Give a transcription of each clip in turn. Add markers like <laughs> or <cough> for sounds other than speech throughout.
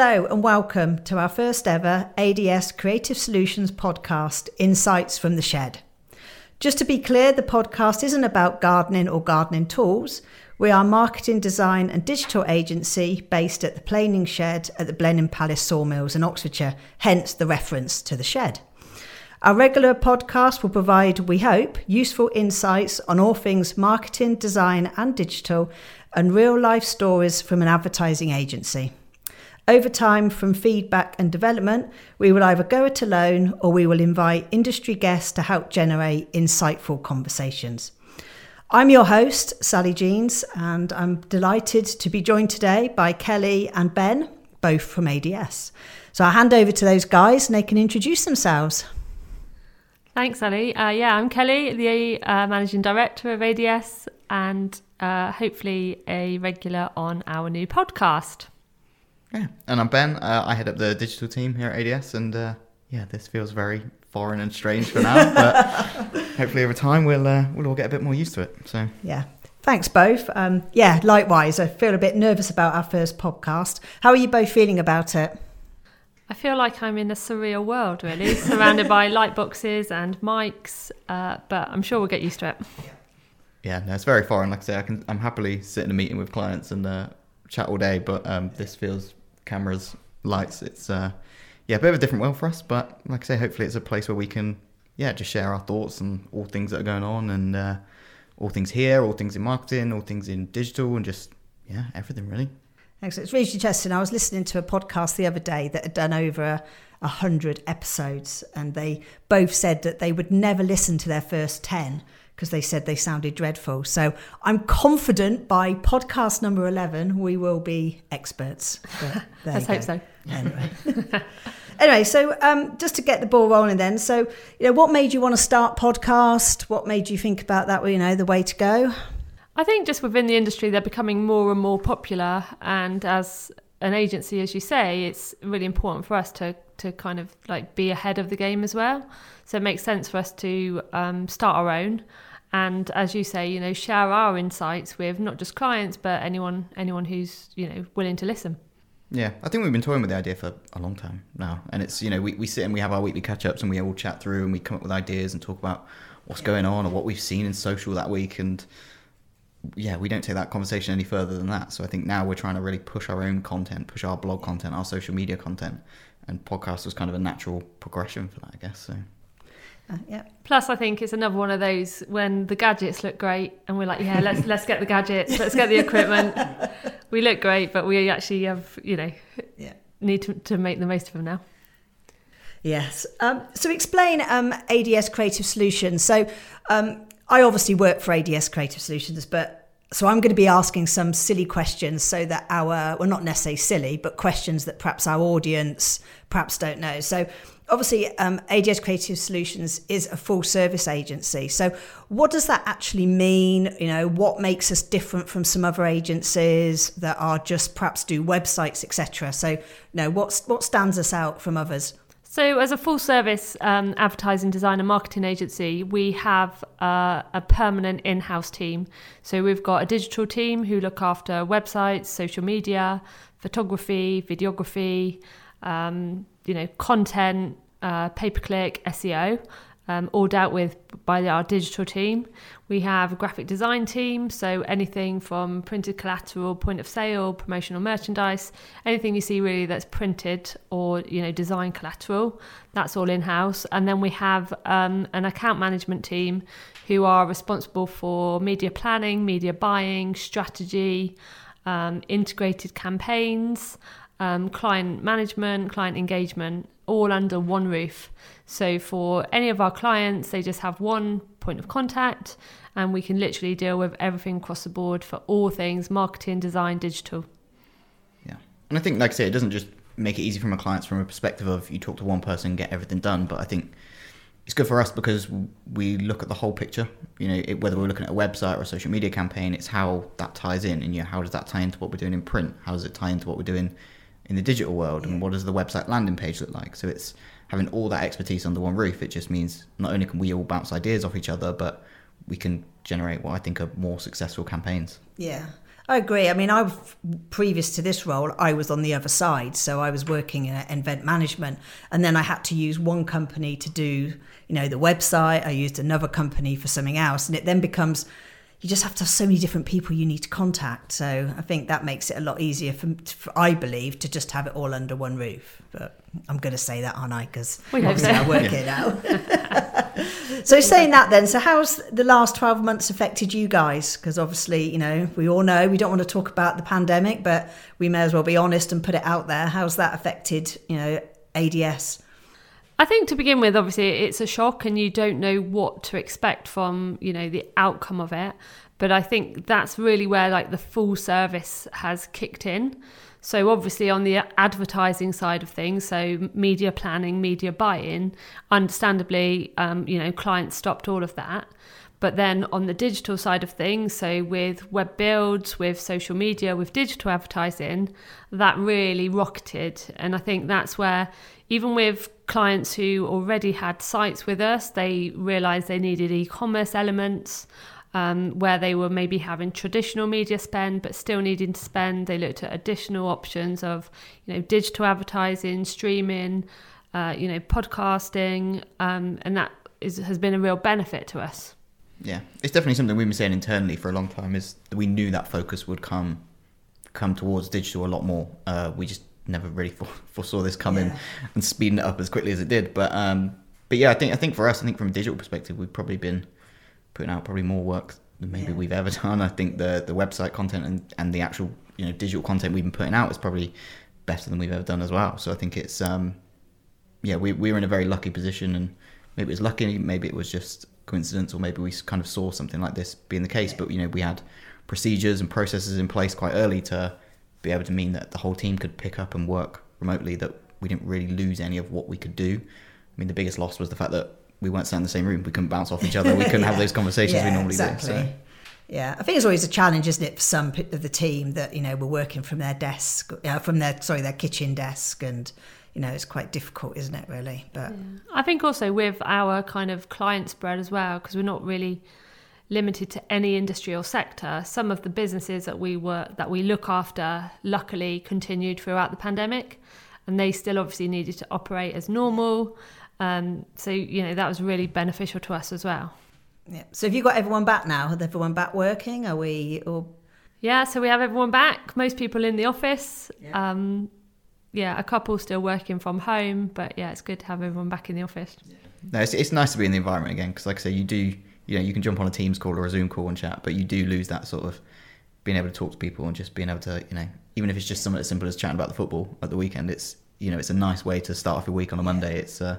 Hello and welcome to our first ever ADS Creative Solutions podcast, Insights from the Shed. Just to be clear, the podcast isn't about gardening or gardening tools. We are a marketing, design, and digital agency based at the Planing Shed at the Blenheim Palace Sawmills in Oxfordshire, hence the reference to the shed. Our regular podcast will provide, we hope, useful insights on all things marketing, design, and digital, and real life stories from an advertising agency. Over time, from feedback and development, we will either go it alone or we will invite industry guests to help generate insightful conversations. I'm your host, Sally Jeans, and I'm delighted to be joined today by Kelly and Ben, both from ADS. So I'll hand over to those guys and they can introduce themselves. Thanks, Sally. Uh, yeah, I'm Kelly, the uh, Managing Director of ADS, and uh, hopefully a regular on our new podcast. Yeah, and I'm Ben. Uh, I head up the digital team here at ADS, and uh, yeah, this feels very foreign and strange for now, but <laughs> hopefully over time we'll uh, we'll all get a bit more used to it. So yeah, thanks both. Um, yeah, likewise. I feel a bit nervous about our first podcast. How are you both feeling about it? I feel like I'm in a surreal world, really, surrounded by <laughs> light boxes and mics. Uh, but I'm sure we'll get used to it. Yeah, no, it's very foreign. Like I say, I can I'm happily sit in a meeting with clients and uh, chat all day, but um, this feels cameras, lights. It's uh, yeah, a bit of a different world for us. But like I say, hopefully it's a place where we can yeah just share our thoughts and all things that are going on and uh, all things here, all things in marketing, all things in digital, and just yeah everything really. Excellent. It's really interesting. I was listening to a podcast the other day that had done over a hundred episodes, and they both said that they would never listen to their first ten because they said they sounded dreadful. So I'm confident by podcast number 11, we will be experts. <laughs> Let's hope so. Anyway. <laughs> anyway, so um, just to get the ball rolling then. So, you know, what made you want to start podcast? What made you think about that, you know, the way to go? I think just within the industry, they're becoming more and more popular. And as an agency, as you say, it's really important for us to to kind of like be ahead of the game as well. So it makes sense for us to um, start our own and as you say you know share our insights with not just clients but anyone anyone who's you know willing to listen. Yeah i think we've been toying with the idea for a long time now. And it's you know we, we sit and we have our weekly catch-ups and we all chat through and we come up with ideas and talk about what's going on or what we've seen in social that week. And yeah we don't take that conversation any further than that. So i think now we're trying to really push our own content push our blog content our social media content. And podcast was kind of a natural progression for that i guess so uh, yeah. Plus, I think it's another one of those when the gadgets look great, and we're like, yeah, let's let's get the gadgets, let's get the equipment. <laughs> we look great, but we actually have, you know, yeah. need to, to make the most of them now. Yes. Um, so explain um, ADS Creative Solutions. So um, I obviously work for ADS Creative Solutions, but so I'm going to be asking some silly questions so that our, well, not necessarily silly, but questions that perhaps our audience perhaps don't know. So obviously um, ADS Creative Solutions is a full service agency. So what does that actually mean? You know, what makes us different from some other agencies that are just perhaps do websites, etc. So, you know, what's what stands us out from others? So, as a full service um, advertising design and marketing agency, we have uh, a permanent in house team. So, we've got a digital team who look after websites, social media, photography, videography, um, you know, content, uh, pay per click, SEO, um, all dealt with by our digital team. We have a graphic design team, so anything from printed collateral, point of sale, promotional merchandise, anything you see really that's printed or you know design collateral, that's all in house. And then we have um, an account management team who are responsible for media planning, media buying, strategy, um, integrated campaigns um, client management, client engagement, all under one roof. So for any of our clients, they just have one point of contact, and we can literally deal with everything across the board for all things marketing, design, digital. Yeah, and I think, like I say, it doesn't just make it easy from our clients from a perspective of you talk to one person, get everything done, but I think it's good for us because we look at the whole picture. You know, it, whether we're looking at a website or a social media campaign, it's how that ties in, and you know, how does that tie into what we're doing in print? How does it tie into what we're doing in the digital world and what does the website landing page look like? So it's having all that expertise under one roof. It just means not only can we all bounce ideas off each other but we can generate what i think are more successful campaigns. Yeah I agree. I mean, I previous to this role, I was on the other side, so I was working in event management, and then I had to use one company to do, you know, the website. I used another company for something else, and it then becomes you just have to have so many different people you need to contact. So I think that makes it a lot easier for, for I believe, to just have it all under one roof. But I'm going to say that, aren't I? Because obviously so. I work it out. <laughs> so saying that then, so how's the last 12 months affected you guys? Because obviously, you know, we all know we don't want to talk about the pandemic, but we may as well be honest and put it out there. How's that affected, you know, ADS? I think to begin with, obviously, it's a shock and you don't know what to expect from, you know, the outcome of it. But I think that's really where like the full service has kicked in. So obviously on the advertising side of things, so media planning, media buy-in, understandably, um, you know, clients stopped all of that. But then on the digital side of things, so with web builds, with social media, with digital advertising, that really rocketed. And I think that's where, even with clients who already had sites with us, they realized they needed e commerce elements. Um, where they were maybe having traditional media spend but still needing to spend. They looked at additional options of, you know, digital advertising, streaming, uh, you know, podcasting, um, and that is, has been a real benefit to us. Yeah, it's definitely something we've been saying internally for a long time. Is that we knew that focus would come come towards digital a lot more. Uh, we just never really foresaw this coming yeah. and speeding it up as quickly as it did. But um, but yeah, I think I think for us, I think from a digital perspective, we've probably been putting out probably more work than maybe yeah. we've ever <laughs> done. I think the the website content and, and the actual you know digital content we've been putting out is probably better than we've ever done as well. So I think it's um, yeah, we we were in a very lucky position, and maybe it was lucky, maybe it was just coincidence, or maybe we kind of saw something like this being the case. But you know, we had procedures and processes in place quite early to be able to mean that the whole team could pick up and work remotely. That we didn't really lose any of what we could do. I mean, the biggest loss was the fact that we weren't sat in the same room. We couldn't bounce off each other. We <laughs> couldn't yeah. have those conversations yeah, we normally exactly. do. So. Yeah, I think it's always a challenge, isn't it, for some of the team that you know were working from their desk, uh, from their sorry their kitchen desk, and you know, it's quite difficult, isn't it, really? But yeah. I think also with our kind of client spread as well, because we're not really limited to any industry or sector. Some of the businesses that we were that we look after, luckily, continued throughout the pandemic, and they still obviously needed to operate as normal. Um, so you know that was really beneficial to us as well. Yeah. So have you got everyone back now? Have everyone back working? Are we all? Yeah. So we have everyone back. Most people in the office. Yeah. Um, yeah, a couple still working from home, but yeah, it's good to have everyone back in the office. No, it's, it's nice to be in the environment again because, like I say, you do, you know, you can jump on a Teams call or a Zoom call and chat, but you do lose that sort of being able to talk to people and just being able to, you know, even if it's just something as simple as chatting about the football at the weekend, it's, you know, it's a nice way to start off your week on a Monday. It's, uh,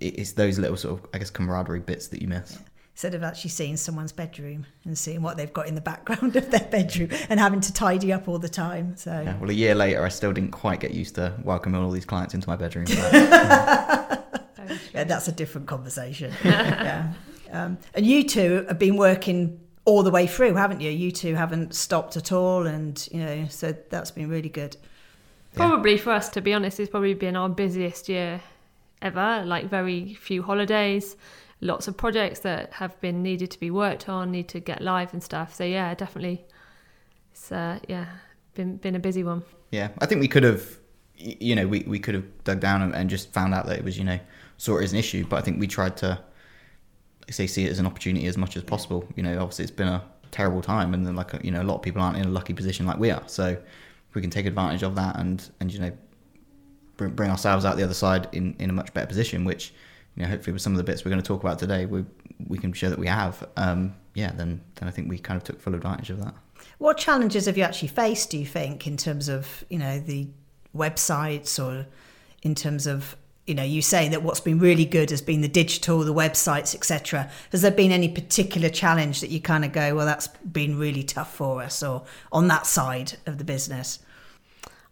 it's those little sort of, I guess, camaraderie bits that you miss. Yeah instead of actually seeing someone's bedroom and seeing what they've got in the background <laughs> of their bedroom and having to tidy up all the time. So yeah, well, a year later, I still didn't quite get used to welcoming all these clients into my bedroom. <laughs> yeah, that's a different conversation. <laughs> yeah. Um, and you two have been working all the way through, haven't you? You two haven't stopped at all, and you know, so that's been really good. Probably for us, to be honest, it's probably been our busiest year ever. Like very few holidays lots of projects that have been needed to be worked on, need to get live and stuff. So yeah, definitely, it's uh, yeah, been been a busy one. Yeah, I think we could have, you know, we, we could have dug down and, and just found out that it was you know sorted as an issue, but I think we tried to, like say, see it as an opportunity as much as possible. You know, obviously it's been a terrible time, and then like you know a lot of people aren't in a lucky position like we are, so if we can take advantage of that and and you know bring, bring ourselves out the other side in in a much better position, which you know, hopefully with some of the bits we're going to talk about today, we we can show that we have. Um, yeah, then then I think we kind of took full advantage of that. What challenges have you actually faced? Do you think in terms of you know the websites or in terms of you know you say that what's been really good has been the digital the websites etc has there been any particular challenge that you kind of go well that's been really tough for us or on that side of the business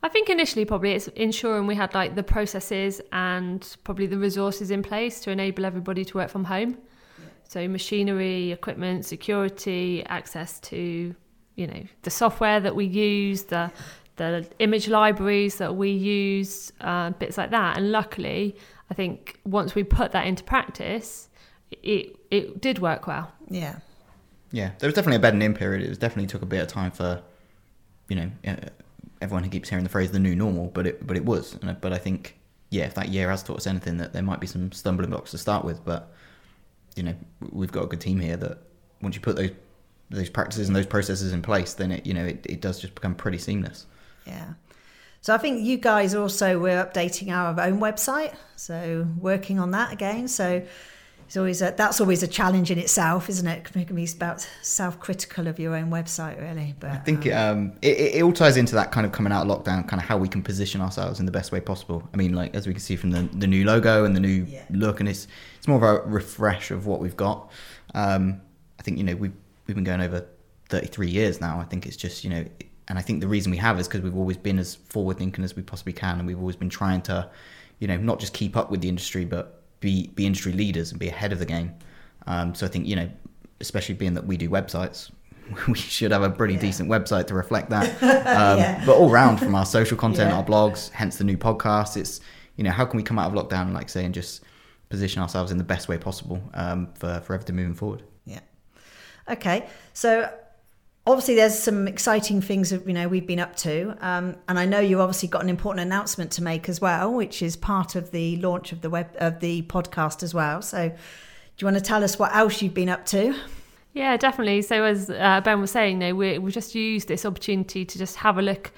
I think initially probably it's ensuring we had like the processes and probably the resources in place to enable everybody to work from home. Yeah. So machinery, equipment, security, access to, you know, the software that we use, the the image libraries that we use, uh, bits like that. And luckily, I think once we put that into practice, it it did work well. Yeah. Yeah, there was definitely a bedding in period. It was definitely took a bit of time for you know, everyone keeps hearing the phrase "the new normal," but it but it was. But I think yeah, if that year has taught us anything, that there might be some stumbling blocks to start with, but you know, we've got a good team here that once you put those those practices and those processes in place, then it you know it, it does just become pretty seamless. Yeah. So I think you guys also were updating our own website, so working on that again. So it's always a, that's always a challenge in itself, isn't it? It can be about self-critical of your own website, really. But I think um, um, it, it, all ties into that kind of coming out of lockdown, kind of how we can position ourselves in the best way possible. I mean, like as we can see from the, the new logo and the new yeah. look, and it's it's more of a refresh of what we've got. Um, I think you know we've we've been going over 33 years now. I think it's just you know, and I think the reason we have is because we've always been as forward thinking as we possibly can, and we've always been trying to, you know, not just keep up with the industry, but be be industry leaders and be ahead of the game. Um, so I think you know, especially being that we do websites, <laughs> we should have a pretty yeah. decent website to reflect that. <laughs> Um, yeah. But all round from our social content, yeah. our blogs, hence the new podcast. It's you know how can we come out of lockdown, like say, and just position ourselves in the best way possible um, for for everything moving forward. Yeah. Okay. So obviously there's some exciting things that you know we've been up to um, and i know you obviously got an important announcement to make as well which is part of the launch of the web of the podcast as well. So do you want to tell us what else you've been up to? Yeah definitely. So as uh, ben was saying no we, we just used this opportunity to just have a look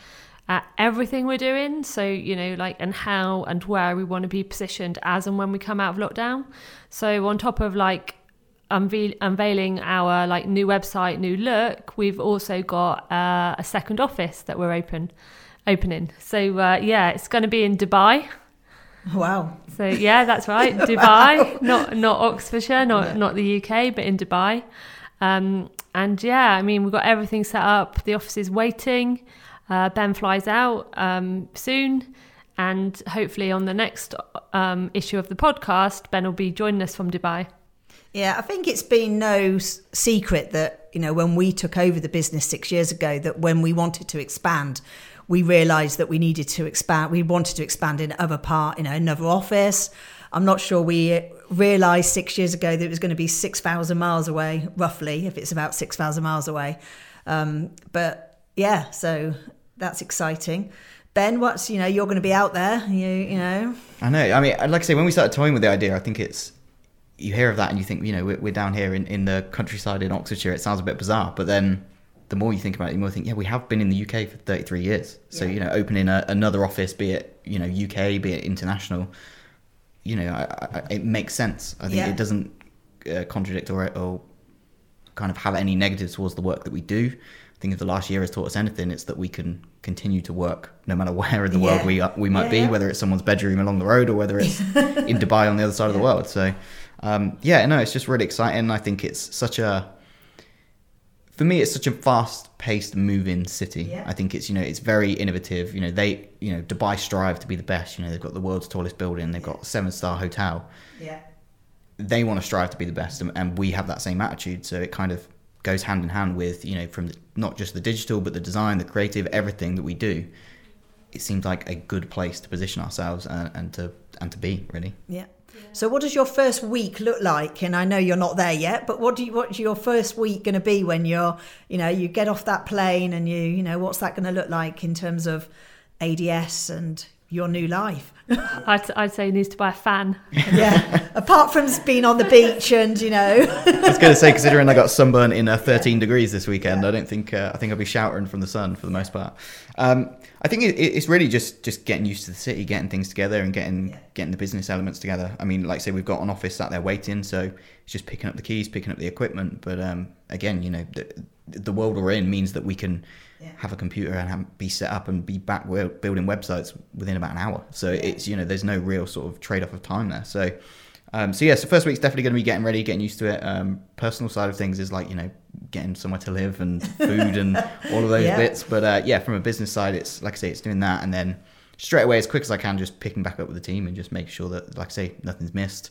at everything we're doing. So you know like and how and where we want to be positioned as and when we come out of lockdown. So on top of like unveil- unveiling our like new website, new look, we've also got uh, a second office that we're open opening. So uh, yeah, it's going to be in Dubai. Wow. So yeah, that's right, <laughs> Dubai, not not Oxfordshire, not yeah. not the UK, but in Dubai. Um, and yeah, I mean we've got everything set up. The office is waiting. Uh, ben flies out um, soon, and hopefully on the next um, issue of the podcast, Ben will be joining us from Dubai. Yeah, I think it's been no secret that, you know, when we took over the business six years ago, that when we wanted to expand, we realised that we needed to expand. We wanted to expand in other part, you know, another office. I'm not sure we realised six years ago that it was going to be 6,000 miles away, roughly, if it's about 6,000 miles away. Um, but yeah, so that's exciting. Ben, what's you know you're going to be out there, you you know. I know. I mean, like I say, when we started toying with the idea, I think it's you hear of that and you think, you know, we're, we're down here in, in the countryside in Oxfordshire. It sounds a bit bizarre, but then the more you think about it, the more you think, yeah, we have been in the UK for 33 years. So, yeah. you know, opening a, another office, be it, you know, UK, be it international, you know, I, I, it makes sense. I think yeah. it doesn't uh, contradict or, or kind of have any negatives towards the work that we do. I think if the last year has taught us anything, it's that we can continue to work no matter <laughs> where in the yeah. world we we might be, whether it's someone's bedroom along the road or whether it's <laughs> in Dubai on the other side of the world. So, um, yeah, no, it's just really exciting. I think it's such a for me, it's such a fast-paced, moving city. Yeah. I think it's you know it's very innovative. You know they you know Dubai strive to be the best. You know they've got the world's tallest building. They've got a seven-star hotel. Yeah. They want to strive to be the best, and, and, we have that same attitude. So it kind of goes hand in hand with you know from the, not just the digital, but the design, the creative, everything that we do. It seems like a good place to position ourselves and, and to and to be really. Yeah. So, what does your first week look like? And I know you're not there yet, but what do you, what's your first week going to be when you're, you know, you get off that plane and you, you know, what's that going to look like in terms of ADS and your new life? <laughs> I'd, I'd say he needs to buy a fan. <laughs> yeah, apart from being on the beach and you know. I was going to say, <laughs> considering I got sunburn in uh, 13 degrees this weekend, yeah. I don't think uh, I think I'll be showering from the sun for the most part. Um, I think it, it's really just just getting used to the city, getting things together, and getting yeah. getting the business elements together. I mean, like I say, we've got an office sat there waiting, so it's just picking up the keys, picking up the equipment. But um, again, you know, the, the world we're in means that we can yeah. have a computer and have, be set up and be back building websites within about an hour. So yeah. it's you know there's no real sort of trade off of time there. So um, so yeah, so first week's definitely going to be getting ready, getting used to it. Um, personal side of things is like you know getting somewhere to live and <laughs> food and all of those yeah. bits. But uh, yeah, from a business side, it's like I say, it's doing that and then straight away as quick as I can, just picking back up with the team and just make sure that like I say nothing's missed.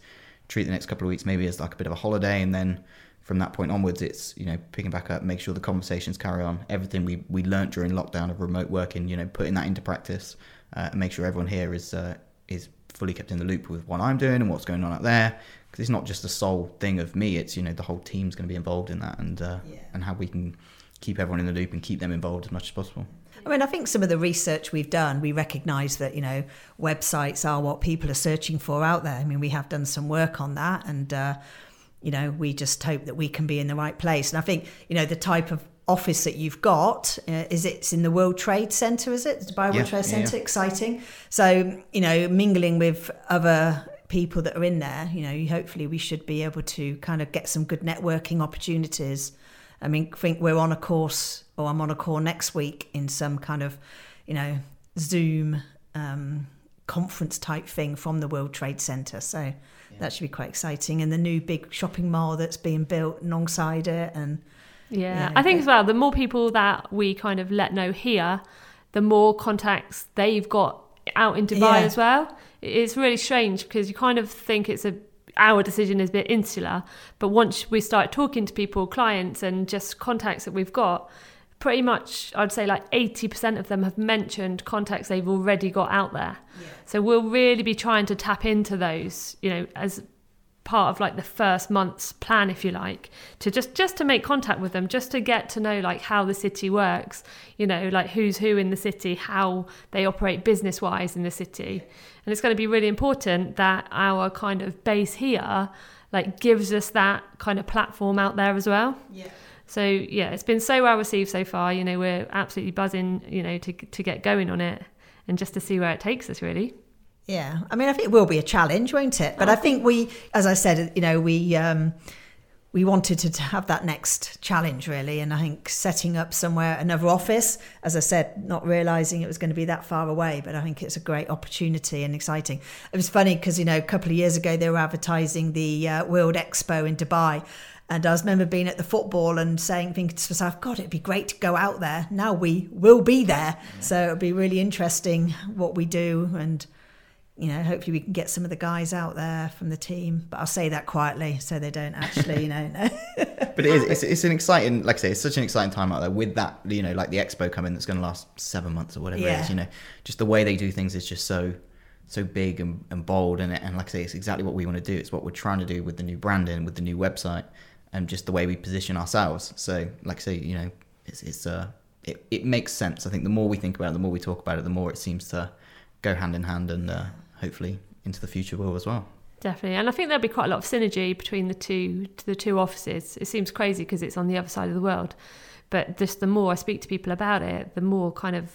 Treat the next couple of weeks maybe as like a bit of a holiday and then from that point onwards, it's you know picking back up, make sure the conversations carry on. Everything we we learnt during lockdown of remote working, you know, putting that into practice, uh, and make sure everyone here is uh, is fully kept in the loop with what I'm doing and what's going on out there. Because it's not just a sole thing of me; it's you know the whole team's going to be involved in that, and uh, yeah. and how we can keep everyone in the loop and keep them involved as much as possible. I mean, I think some of the research we've done, we recognise that you know websites are what people are searching for out there. I mean, we have done some work on that, and uh, you know, we just hope that we can be in the right place. And I think you know the type of office that you've got uh, is it's in the World Trade Center, is it? The Dubai World Yeah, Trade Center, yeah. exciting. So you know, mingling with other people that are in there, you know, hopefully we should be able to kind of get some good networking opportunities. I mean, I think we're on a course, or I'm on a call next week in some kind of, you know, Zoom um, conference type thing from the World Trade Center. So that should be quite exciting. And the new big shopping mall that's being built alongside it, and Yeah, Yeah, I think okay. as well, the more people that we kind of let know here, the more contacts they've got out in Dubai Yeah. as well. It's really strange because you kind of think it's a our decision is a bit insular, but once we start talking to people, clients, and just contacts that we've got, pretty much I'd say like eighty percent of them have mentioned contacts they've already got out there. So we'll really be trying to tap into those, you know, as part of like the first month's plan if you like to just just to make contact with them just to get to know like how the city works you know like who's who in the city how they operate business wise in the city and it's going to be really important that our kind of base here like gives us that kind of platform out there as well yeah. So yeah it's been so well received so far you know we're absolutely buzzing you know to to get going on it and just to see where it takes us really Yeah, I mean, I think it will be a challenge, won't it? But I think we, as I said, you know, we um, we wanted to have that next challenge really, and I think setting up somewhere another office, as I said, not realizing it was going to be that far away, but I think it's a great opportunity and exciting. It was funny because you know a couple of years ago they were advertising the uh, World Expo in Dubai. And I was remember being at the football and saying, thinking to myself, God, it'd be great to go out there. Now we will be there. So it'll be really interesting what we do and you know, hopefully we can get some of the guys out there from the team. But I'll say that quietly so they don't actually, you know. <laughs> But it is, it's, it's an exciting, like I say, it's such an exciting time out there with that, you know, like the expo coming that's going to last seven months or whatever it Yeah. is, you know, just the way they do things is just so, so big and, and bold. And, and like I say, it's exactly what we want to do. It's what we're trying to do with the new branding, with the new website and just the way we position ourselves. So like I say, you know, it's, it's, uh, it, it makes sense. I think the more we think about it, the more we talk about it, the more it seems to go hand in hand and, uh, hopefully into the future will as well. Definitely, and I think there'll be quite a lot of synergy between the two the two offices. It seems crazy because it's on the other side of the world, but just the more I speak to people about it, the more kind of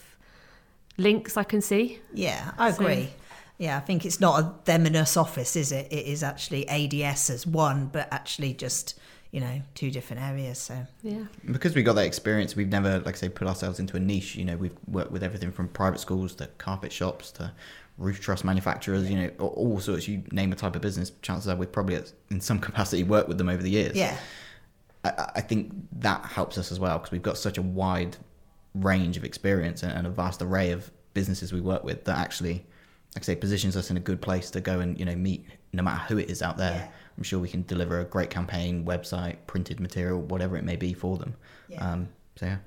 links I can see. yeah, I So- agree. Yeah, I think it's not a them and us office, is it? It is actually ADS as one, but actually just, you know, two different areas. So, Yeah, because we got that experience, we've never, like I say, put ourselves into a niche. You know, we've worked with everything from private schools to carpet shops to roof truss manufacturers. You know, all- all sorts. You name a type of business, chances are we've probably, in some <laughs> capacity, worked with them over the years. yeah. I, I think that helps us as well because we've got such a wide range of experience and, and a vast array of businesses we work with that actually, like I say, positions us in a good place to go and you know meet no matter who it is out there. Yeah. I'm sure we can deliver a great campaign, website, printed material, whatever it may be for them. Yeah. Um, so yeah.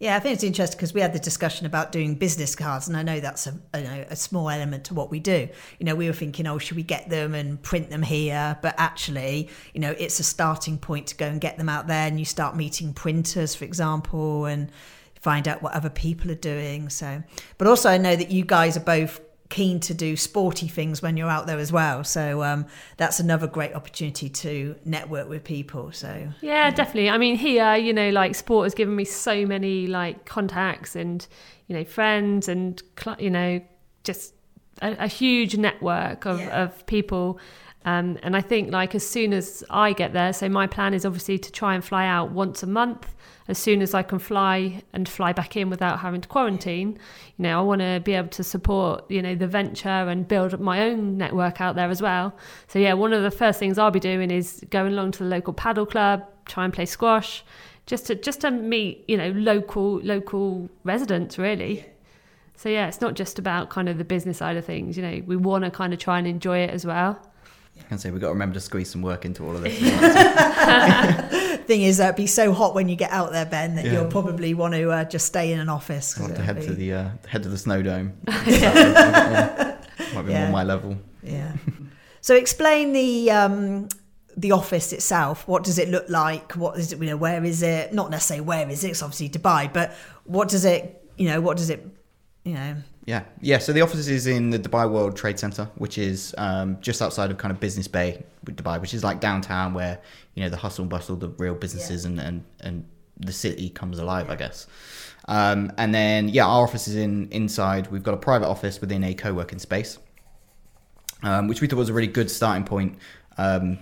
Yeah, I think it's interesting because we had the discussion about doing business cards, and I know that's a, you know, a small element to what we do. You know, we were thinking, oh, should we get them and print them here? But actually, you know, it's a starting point to go and get them out there, and you start meeting printers, for example, and find out what other people are doing. So, but also, I know that you guys are both keen to do sporty things when you're out there as well. So um, that's another great opportunity to network with people. So yeah, definitely. I mean, here, you know, like sport has given me so many like contacts and you know friends and you know just a, a huge network of Yeah. of people. Um, and I think like as soon as I get there, so my plan is obviously to try and fly out once a month. As soon as I can fly and fly back in without having to quarantine, you know, I want to be able to support, you know, the venture and build my own network out there as well. So yeah, one of the first things I'll be doing is going along to the local paddle club, try and play squash, just to just to meet, you know, local local residents really. So yeah, it's not just about kind of the business side of things. You know, we want to kind of try and enjoy it as well. I can say we've got to remember to squeeze some work into all of this. <laughs> <laughs> thing is, it'd be so hot when you get out there, Ben, that Yeah. you'll probably want to uh, just stay in an office. I'll have to head be- to the uh, head to the snow dome. <laughs> Yeah. Might be more my level. yeah. so explain the um, the office itself. What does it look like? What is it? You know, where is it? Not necessarily where is it. It's obviously Dubai, but what does it? You know, what does it? You know. Yeah, yeah. So the office is in the Dubai World Trade Center, which is um, just outside of kind of Business Bay, with Dubai, which is like downtown where you know the hustle and bustle, the real businesses, and, and and the city comes alive, I guess. Um, and then yeah, our office is in inside. We've got a private office within a co-working space, um, which we thought was a really good starting point um,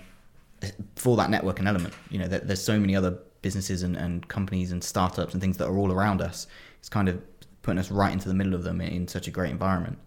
for that networking element. You know, there, there's so many other businesses and, and companies and startups and things that are all around us. It's kind of putting us right into the middle of them in, such a great environment.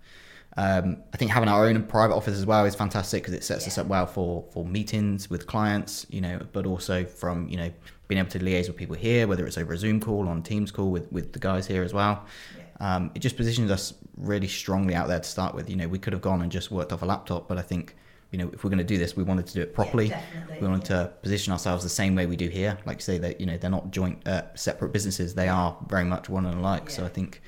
Um, I think having our own private office as well is fantastic because it sets yeah. us up well for for meetings with clients, you know, but also from you know being able to liaise with people here, whether it's over a Zoom call, on Teams call with with the guys here as well. Yeah. Um, it just positions us really strongly out there to start with. You know, we could have gone and just worked off a laptop, but I think you know if we're going to do this, we wanted to do it properly. Yeah, we wanted to position ourselves the same way we do here. Like say that you know they're not joint uh, separate businesses; they are very much one and alike. So I think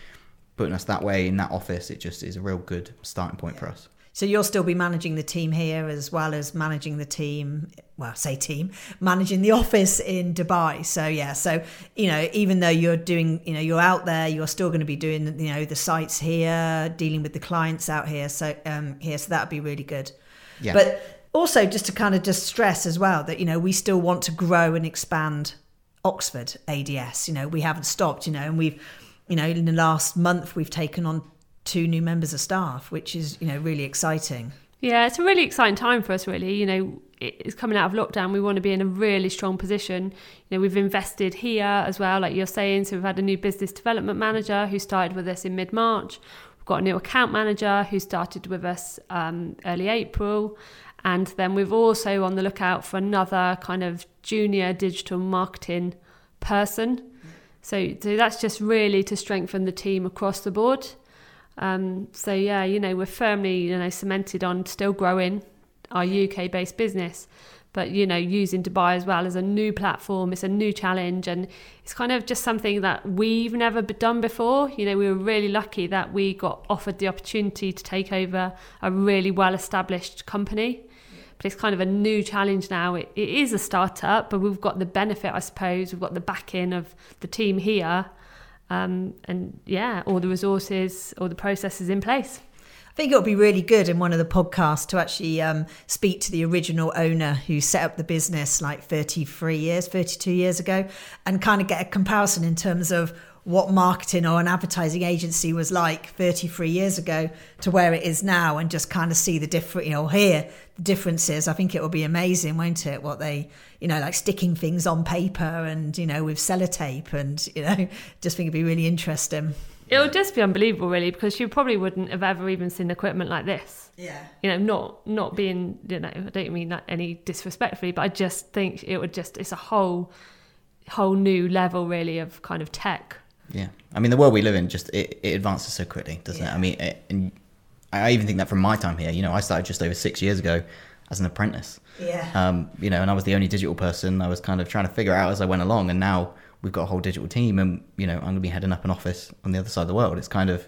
putting us that way in that office, it just is a real good starting point yeah. for us. So you'll still be managing the team here as well as managing the team, well, say team, managing the office in Dubai. So yeah, so you know, even though you're doing, you know, you're out there, you're still going to be doing, you know, the sites here, dealing with the clients out here. So um, here, so that'd be really good. Yeah. But also, just to kind of just stress as well that you know we still want to grow and expand Oxford ADS. You know, we haven't stopped. You know, and we've you know, in the last month, we've taken on two new members of staff, which is, you know, really exciting. Yeah, it's a really exciting time for us, really. You know, it's coming out of lockdown. We want to be in a really strong position. You know, we've invested here as well, like you're saying. So we've had a new business development manager who started with us in mid March. Got a new account manager who started with us um, early April. And then we've also on the lookout for another kind of junior digital marketing person so, so that's just really to strengthen the team across the board. Um, so yeah, you know, we're firmly, you know, cemented on still growing our UK based business, but you know, using Dubai as well as a new platform. It's a new challenge, and it's kind of just something that we've never done before. You know, we were really lucky that we got offered the opportunity to take over a really well established company but it's kind of a new challenge now. It, it is a startup, but we've got the benefit, I suppose. We've got the backing of the team here, um, and yeah, all the resources, all the processes in place. Think it would be really good in one of the podcasts to actually um, speak to the original owner who set up the business like 33 years, 32 years ago, and kind of get a comparison in terms of what marketing or an advertising agency was like 33 years ago to where it is now and just kind of see the different you know hear the differences. I think it will be amazing won't it what they you know like sticking things on paper and you know with sellotape and you know <laughs> just think it'd be really interesting it would just be unbelievable really because you probably wouldn't have ever even seen equipment like this yeah you know not not being you know i don't mean that any disrespectfully but i just think it would just it's a whole whole new level really of kind of tech yeah, I mean the world we live in just it, it advances so quickly, doesn't yeah. it? I mean, it, and I even think that from my time here, you know, I started just over six years ago as an apprentice. Yeah. Um, you know, and I was the only digital person. I was kind of trying to figure out as I went along, and now we've got a whole digital team, and you know, I'm going to be heading up an office on the other side of the world. It's kind of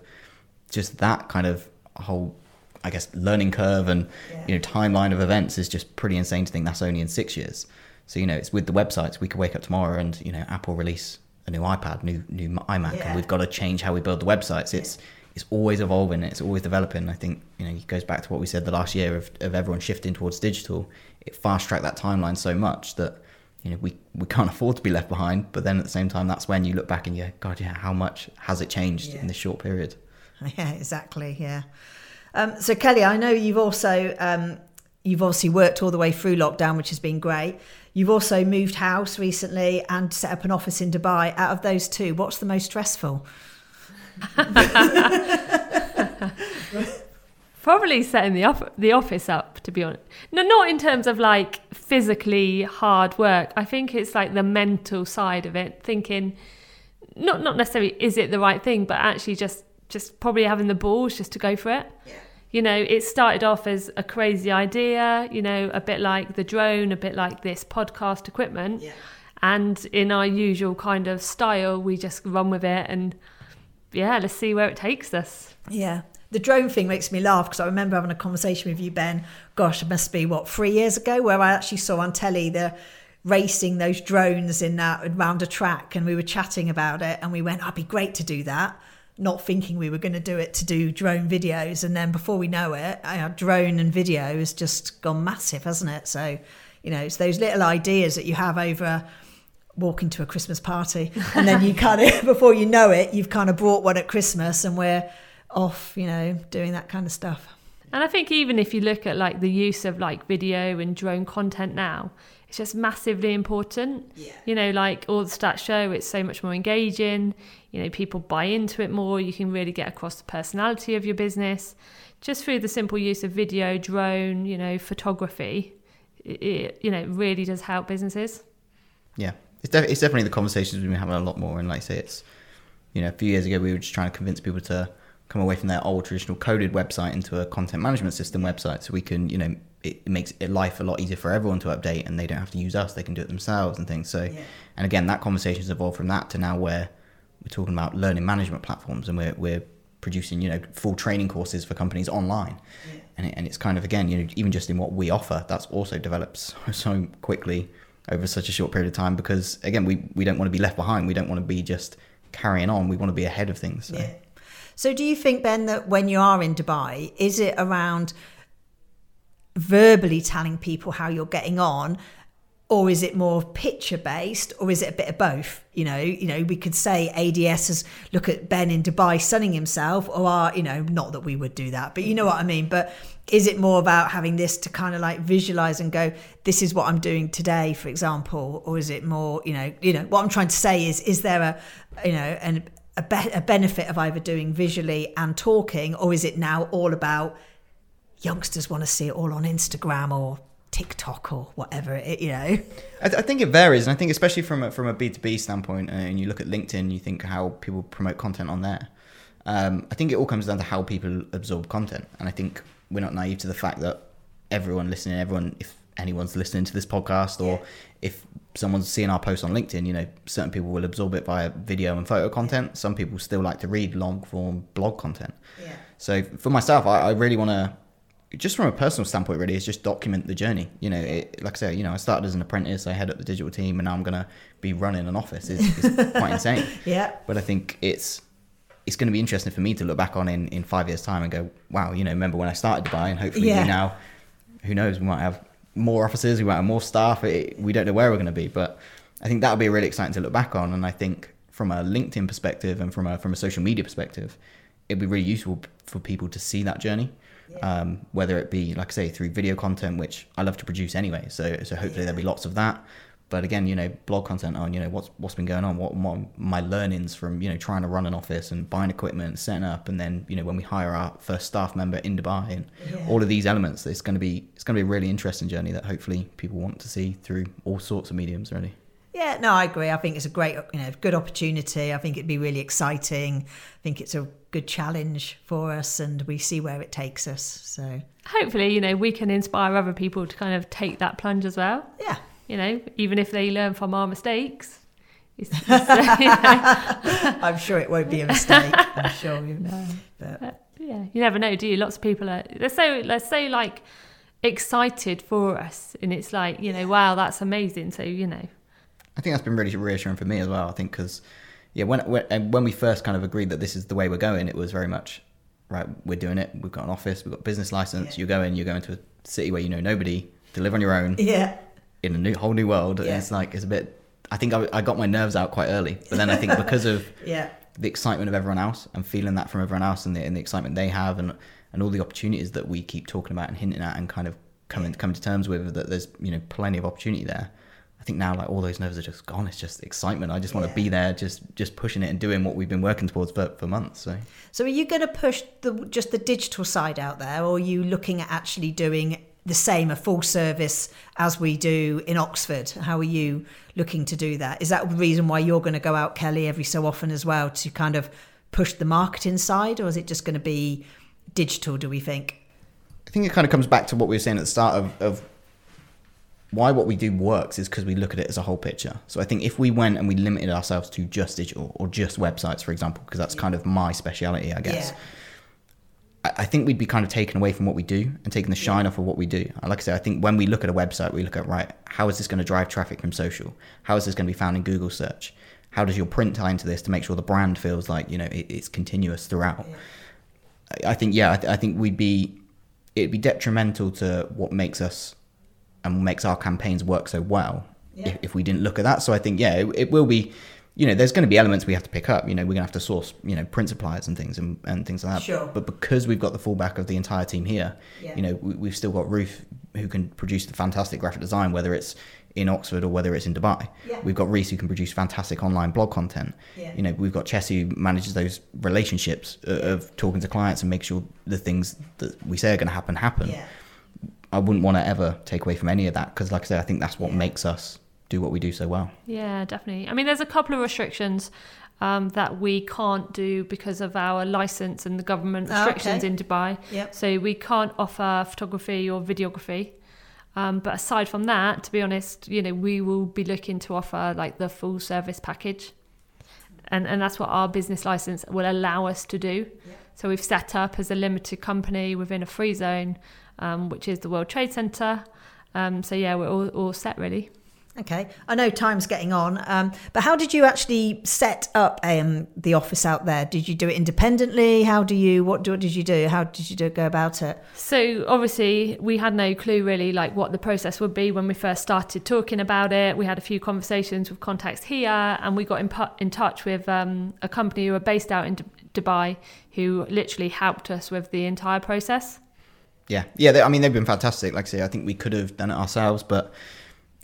just that kind of whole, I guess, learning curve and yeah. you know timeline of events is just pretty insane to think that's only in six years. So you know, it's with the websites. We could wake up tomorrow and you know, Apple release a new iPad, new new iMac, yeah. and we've got to change how we build the websites. It's yeah. it's always evolving, it's always developing. I think you know it goes back to what we said the last year of, of everyone shifting towards digital. It fast tracked that timeline so much that you know we we can't afford to be left behind. But then at the same time, that's when you look back and you go, God, yeah, how much has it changed yeah. in this short period? <laughs> Yeah, exactly. Yeah. Um, so Kelly, I know you've also um, you've obviously worked all the way through lockdown, which has been great. You've also moved house recently and set up an office in Dubai. Out of those two, what's the most stressful? <laughs> Probably setting the op- the office up, to be honest. No, not in terms of like physically hard work. I think it's like the mental side of it, thinking not not necessarily is it the right thing, but actually just just probably having the balls just to go for it. Yeah you know, it started off as a crazy idea, you know, a bit like the drone, a bit like this podcast equipment. Yeah. And in our usual kind of style, we just run with it and yeah, let's see where it takes us. Yeah. The drone thing makes me laugh because I remember having a conversation with you, Ben. Gosh, it must be what three years ago, where I actually saw on telly the racing those drones in that around a track, and we were chatting about it, and we went, "It'd be great to do that." Not thinking we were going to do it to do drone videos, and then before we know it, our drone and video has just gone massive, hasn't it? So, you know, it's those little ideas that you have over walking to a Christmas party, and then you kind of <laughs> before you know it, you've kind of brought one at Christmas, and we're off, you know, doing that kind of stuff. And I think even if you look at like the use of like video and drone content now, it's just massively important. Yeah. You know, like all the stats show, it's so much more engaging. You know, people buy into it more. You can really get across the personality of your business just through the simple use of video, drone, you know, photography. It, it you know, really does help businesses. Yeah, it's, def- it's definitely the conversations we've been having a lot more. And like I say, it's you know, a few years ago we were just trying to convince people to come away from their old traditional coded website into a content management system website, so we can you know it, makes life a lot easier for everyone to update, and they don't have to use us; they can do it themselves and things. So, Yeah. and again, that conversation has evolved from that to now where we're talking about learning management platforms, and we're we're producing you know full training courses for companies online. And, it, and it's kind of again, you know, even just in what we offer, that's also developed so, <laughs> so quickly over such a short period of time because again, we, we don't want to be left behind. We don't want to be just carrying on. We want to be ahead of things. So. Yeah. So, do you think, Ben, that when you are in Dubai, is it around verbally telling people how you're getting on, or is it more picture based, or is it a bit of both? You know, you know, we could say ADS is look at Ben in Dubai sunning himself, or are, you know, not that we would do that, but you know what I mean. But is it more about having this to kind of like visualize and go, this is what I'm doing today, for example, or is it more, you know, you know, what I'm trying to say is, is there a, you know, an a, be- a benefit of either doing visually and talking, or is it now all about youngsters want to see it all on Instagram or TikTok or whatever it, you know? I, I think it varies, and I think especially from a, from a B two B standpoint, uh, and you look at LinkedIn, you think how people promote content on there. Um, I think it all comes down to how people absorb content, and I think we're not naive to the fact that everyone listening, everyone, if anyone's listening to this podcast, or Yeah. if someone's seeing our post on LinkedIn, you know, certain people will absorb it via video and photo content. Some people still like to read long form blog content. Yeah. So for myself, I, I really want to, just from a personal standpoint, really, is just document the journey. You know, it, like I say, you know, I started as an apprentice, I head up the digital team, and now I'm gonna be running an office. It's, it's quite insane. <laughs> Yeah. But I think it's it's going to be interesting for me to look back on in, in five years' time and go, wow, you know, remember when I started Dubai, and hopefully Yeah. now, who knows, we might have more offices, we might have more staff. It, we don't know where we're going to be, but I think that would be really exciting to look back on. And I think from a LinkedIn perspective and from a from a social media perspective, it'd be really useful for people to see that journey. Um, whether it be, like I say, through video content, which I love to produce anyway. So, so hopefully there'll be lots of that. But again, you know, blog content on, you know, what's what's been going on, what, what my learnings from, you know, trying to run an office and buying equipment, setting up, and then, you know, when we hire our first staff member in Dubai and Yeah. all of these elements, it's going to be it's going to be a really interesting journey that hopefully people want to see through all sorts of mediums. Really, Yeah, no, I agree. I think it's a great, you know, good opportunity. I think it'd be really exciting. I think it's a good challenge for us, and we see where it takes us. So, Hopefully, you know, we can inspire other people to kind of take that plunge as well. yeah, You know, even if they learn from our mistakes. It's, <laughs> it's, uh, <laughs> you know, I'm sure it won't be a mistake. I'm sure you know. But But, yeah, you never know, do you? Lots of people are they're so they're so like excited for us, and it's like you know, wow, that's amazing. So you know, I think that's been really reassuring for me as well. I think because yeah, when when when we first kind of agreed that this is the way we're going, it was very much right. We're doing it. We've got an office. We've got a business license. Yeah. You go in. You go into a city where you know nobody. To live on your own yeah, in a new whole new world. Yeah. It's like it's a bit. I think I, I got my nerves out quite early, but then I think <laughs> because of yeah, the excitement of everyone else and feeling that from everyone else and the, and the excitement they have and and all the opportunities that we keep talking about and hinting at and kind of coming coming to terms with that there's you know plenty of opportunity there. I think now like all those nerves are just gone. It's just excitement. I just want Yeah. to be there, just just pushing it and doing what we've been working towards for, for months. So So, are you going to push the just the digital side out there, or are you looking at actually doing the same, a full service as we do in Oxford? How are you looking to do that? Is that the reason why you're going to go out, Kelly, every so often as well to kind of push the marketing side, or is it just going to be digital? Do we think? I think it kind of comes back to what we were saying at the start of, of why what we do works is because we look at it as a whole picture. So I think if we went and we limited ourselves to just digital or just websites, for example, because that's kind of my speciality, I guess. I I think we'd be kind of taken away from what we do and taking the shine off of what we do. Like I said, I think when we look at a website, we look at right, how is this going to drive traffic from social? How is this going to be found in Google search? How does your print tie into this to make sure the brand feels like you know it, it's continuous throughout? I- I think yeah, I, th- I think we'd be it'd be detrimental to what makes us and makes our campaigns work so well if, if we didn't look at that. So I think yeah, it, it will be. You know, there's going to be elements we have to pick up. You know, we're going to have to source, you know, print suppliers and things and, and things like that. Sure. But because we've got the fallback of the entire team here, Yeah. you know, we, we've still got Ruth who can produce the fantastic graphic design, whether it's in Oxford or whether it's in Dubai. Yeah. We've got Reese who can produce fantastic online blog content. Yeah. You know, we've got Chess who manages those relationships of talking to clients and make sure the things that we say are going to happen happen. Yeah. I wouldn't want to ever take away from any of that because, like I said, I think that's what Yeah. makes us do what we do so well. Yeah, definitely. I mean, there's a couple of restrictions um, that we can't do because of our license and the government Ah, restrictions okay. in Dubai. Yep. So we can't offer photography or videography. Um, but aside from that, to be honest, you know, we will be looking to offer like the full service package. And, and that's what our business license will allow us to do. So we've set up as a limited company within a free zone, um, which is the World Trade Center. Um, so yeah, we're all, all set really. Okay, I know time's getting on, um, but how did you actually set up um, the office out there? Did you do it independently? How do you? What, do, what did you do? How did you do, go about it? So obviously we had no clue really like what the process would be when we first started talking about it. We had a few conversations with contacts here, and we got in, pu- in touch with um, a company who are based out in D- Dubai who literally helped us with the entire process. Yeah, yeah. They, I mean, they've been fantastic. Like I say, I think we could have done it ourselves, but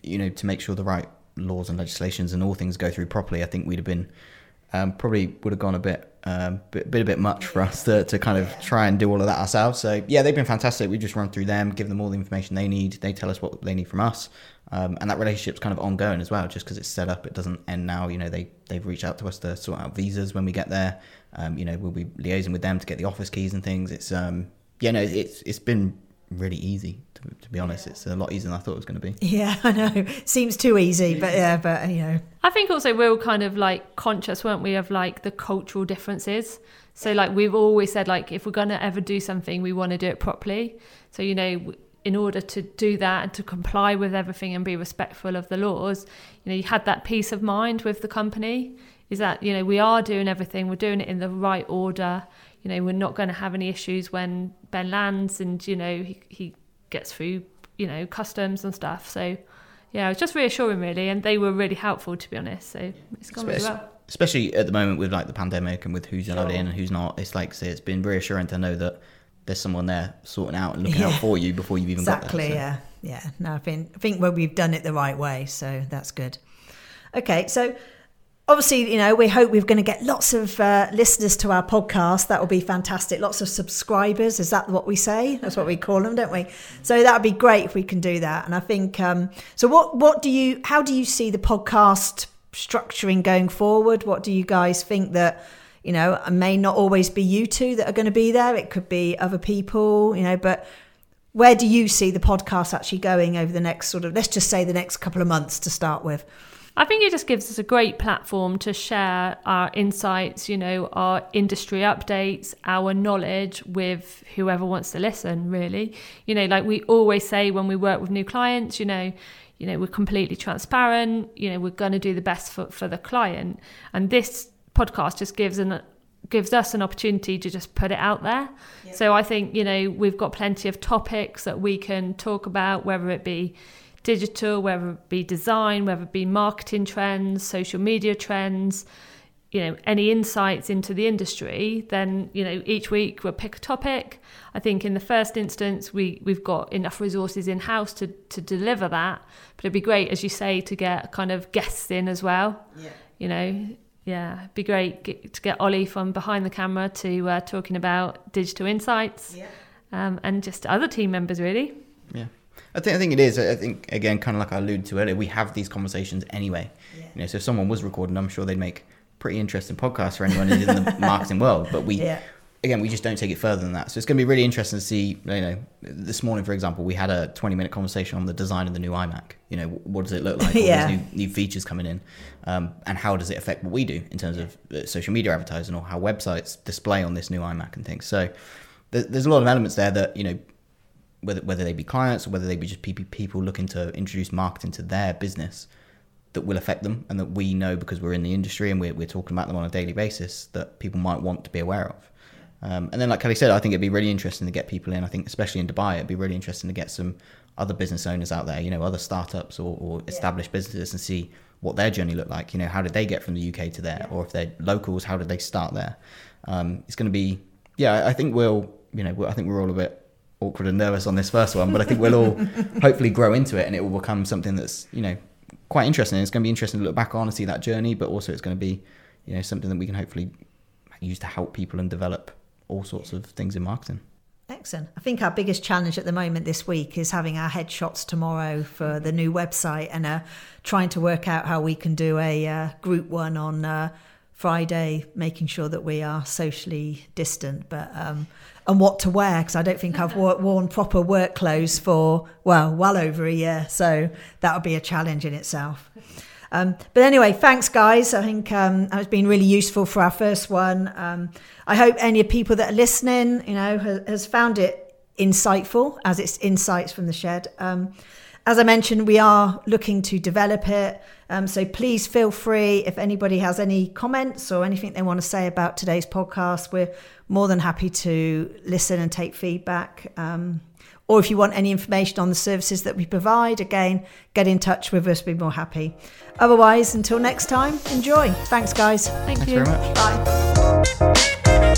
you know, to make sure the right laws and legislations and all things go through properly, I think we'd have been um, probably would have gone a bit, um, bit, bit a bit much for us to, to kind of try and do all of that ourselves. So yeah, they've been fantastic. We just run through them, give them all the information they need. They tell us what they need from us, um, and that relationship's kind of ongoing as well. Just because it's set up, it doesn't end now. You know, they they've reached out to us to sort out visas when we get there. Um, you know, we'll be liaising with them to get the office keys and things. It's um, yeah, no, it's it's been really easy to, to be honest. It's a lot easier than I thought it was going to be. <laughs> Yeah, I know. Seems too easy, but yeah, but you know, I think also we were kind of like conscious, weren't we, of like the cultural differences. So like we've always said, like if we're gonna ever do something, we want to do it properly. So you know, in order to do that and to comply with everything and be respectful of the laws, you know, you had that peace of mind with the company. Is that you know we are doing everything, we're doing it in the right order. You know, we're not going to have any issues when Ben lands and you know he he gets through you know customs and stuff. So yeah, it was just reassuring really, and they were really helpful to be honest. So it's gone really well. Especially at the moment with like the pandemic and with who's allowed Sure. in and who's not. It's like say it's been reassuring to know that there's someone there sorting out and looking Yeah. out for you before you've even exactly. got there. Exactly yeah, yeah. No, I think I think well, we've done it the right way, so that's good. Okay, so obviously, you know, we hope we're going to get lots of uh, listeners to our podcast. That will be fantastic. Lots of subscribers. Is that what we say? That's what we call them, don't we? So that would be great if we can do that. And I think um, so. What what do you? How do you see the podcast structuring going forward? What do you guys think that? You know, it may not always be you two that are going to be there. It could be other people, you know, but where do you see the podcast actually going over the next sort of, let's just say the next couple of months to start with? I think it just gives us a great platform to share our insights, you know, our industry updates, our knowledge with whoever wants to listen, really. You know, like we always say when we work with new clients, you know, you know, we're completely transparent, you know, we're going to do the best for, for the client. And this podcast just gives an gives us an opportunity to just put it out there. So I think, you know, we've got plenty of topics that we can talk about, whether it be digital, whether it be design, whether it be marketing trends, social media trends, you know, any insights into the industry, then, you know, each week we'll pick a topic. I think in the first instance we, we've got enough resources in house to, to deliver that. But it'd be great, as you say, to get kind of guests in as well. Yeah. You know, yeah, it'd be great get, to get Ollie from behind the camera to uh, talking about digital insights um, and just other team members, really. Yeah. I think I think it is. I think again, kind of like I alluded to earlier, we have these conversations anyway. You know, so if someone was recording, I'm sure they'd make pretty interesting podcasts for anyone in the <laughs> marketing world. But we, Yeah. again, we just don't take it further than that. So it's going to be really interesting to see. You know, this morning, for example, we had a 20 minute conversation on the design of the new iMac. You know, what does it look like? <laughs> All Yeah. these new, new features coming in, um, and how does it affect what we do in terms of uh, social media advertising or how websites display on this new iMac and things. So there's a lot of elements there that you know whether whether they be clients or whether they be just people people looking to introduce marketing to their business that will affect them and that we know because we're in the industry and we're, we're talking about them on a daily basis that people might want to be aware of. Um, and then, like Kelly said, I think it'd be really interesting to get people in. I think, especially in Dubai, it'd be really interesting to get some other business owners out there, you know, other startups or, or established yeah. businesses and see what their journey looked like. You know, how did they get from the UK to there? Yeah. Or if they're locals, how did they start there? Um, it's going to be, yeah, I think we'll, you know, I think we're all a bit awkward and nervous on this first one, but I think we'll all <laughs> hopefully grow into it and it will become something that's, you know, quite interesting. It's going to be interesting to look back on and see that journey, but also it's going to be, you know, something that we can hopefully use to help people and develop all sorts of things in marketing. Excellent. I think our biggest challenge at the moment this week is having our headshots tomorrow for the new website and uh, trying to work out how we can do a uh, group one on uh, Friday, making sure that we are socially distant. But um, and what to wear because I don't think I've worn proper work clothes for well, well over a year. So that would be a challenge in itself. Um, but anyway, thanks, guys. I think um, it's been really useful for our first one. Um, I hope any people that are listening, you know, has, has, found it insightful as it's insights from the shed. Um, as I mentioned, we are looking to develop it. Um, so please feel free if anybody has any comments or anything they want to say about today's podcast. We're more than happy to listen and take feedback. Um, or if you want any information on the services that we provide, again, get in touch with us. We'd be more happy. Otherwise, until next time, enjoy. Thanks, guys. Thank Thanks you. very much. Bye.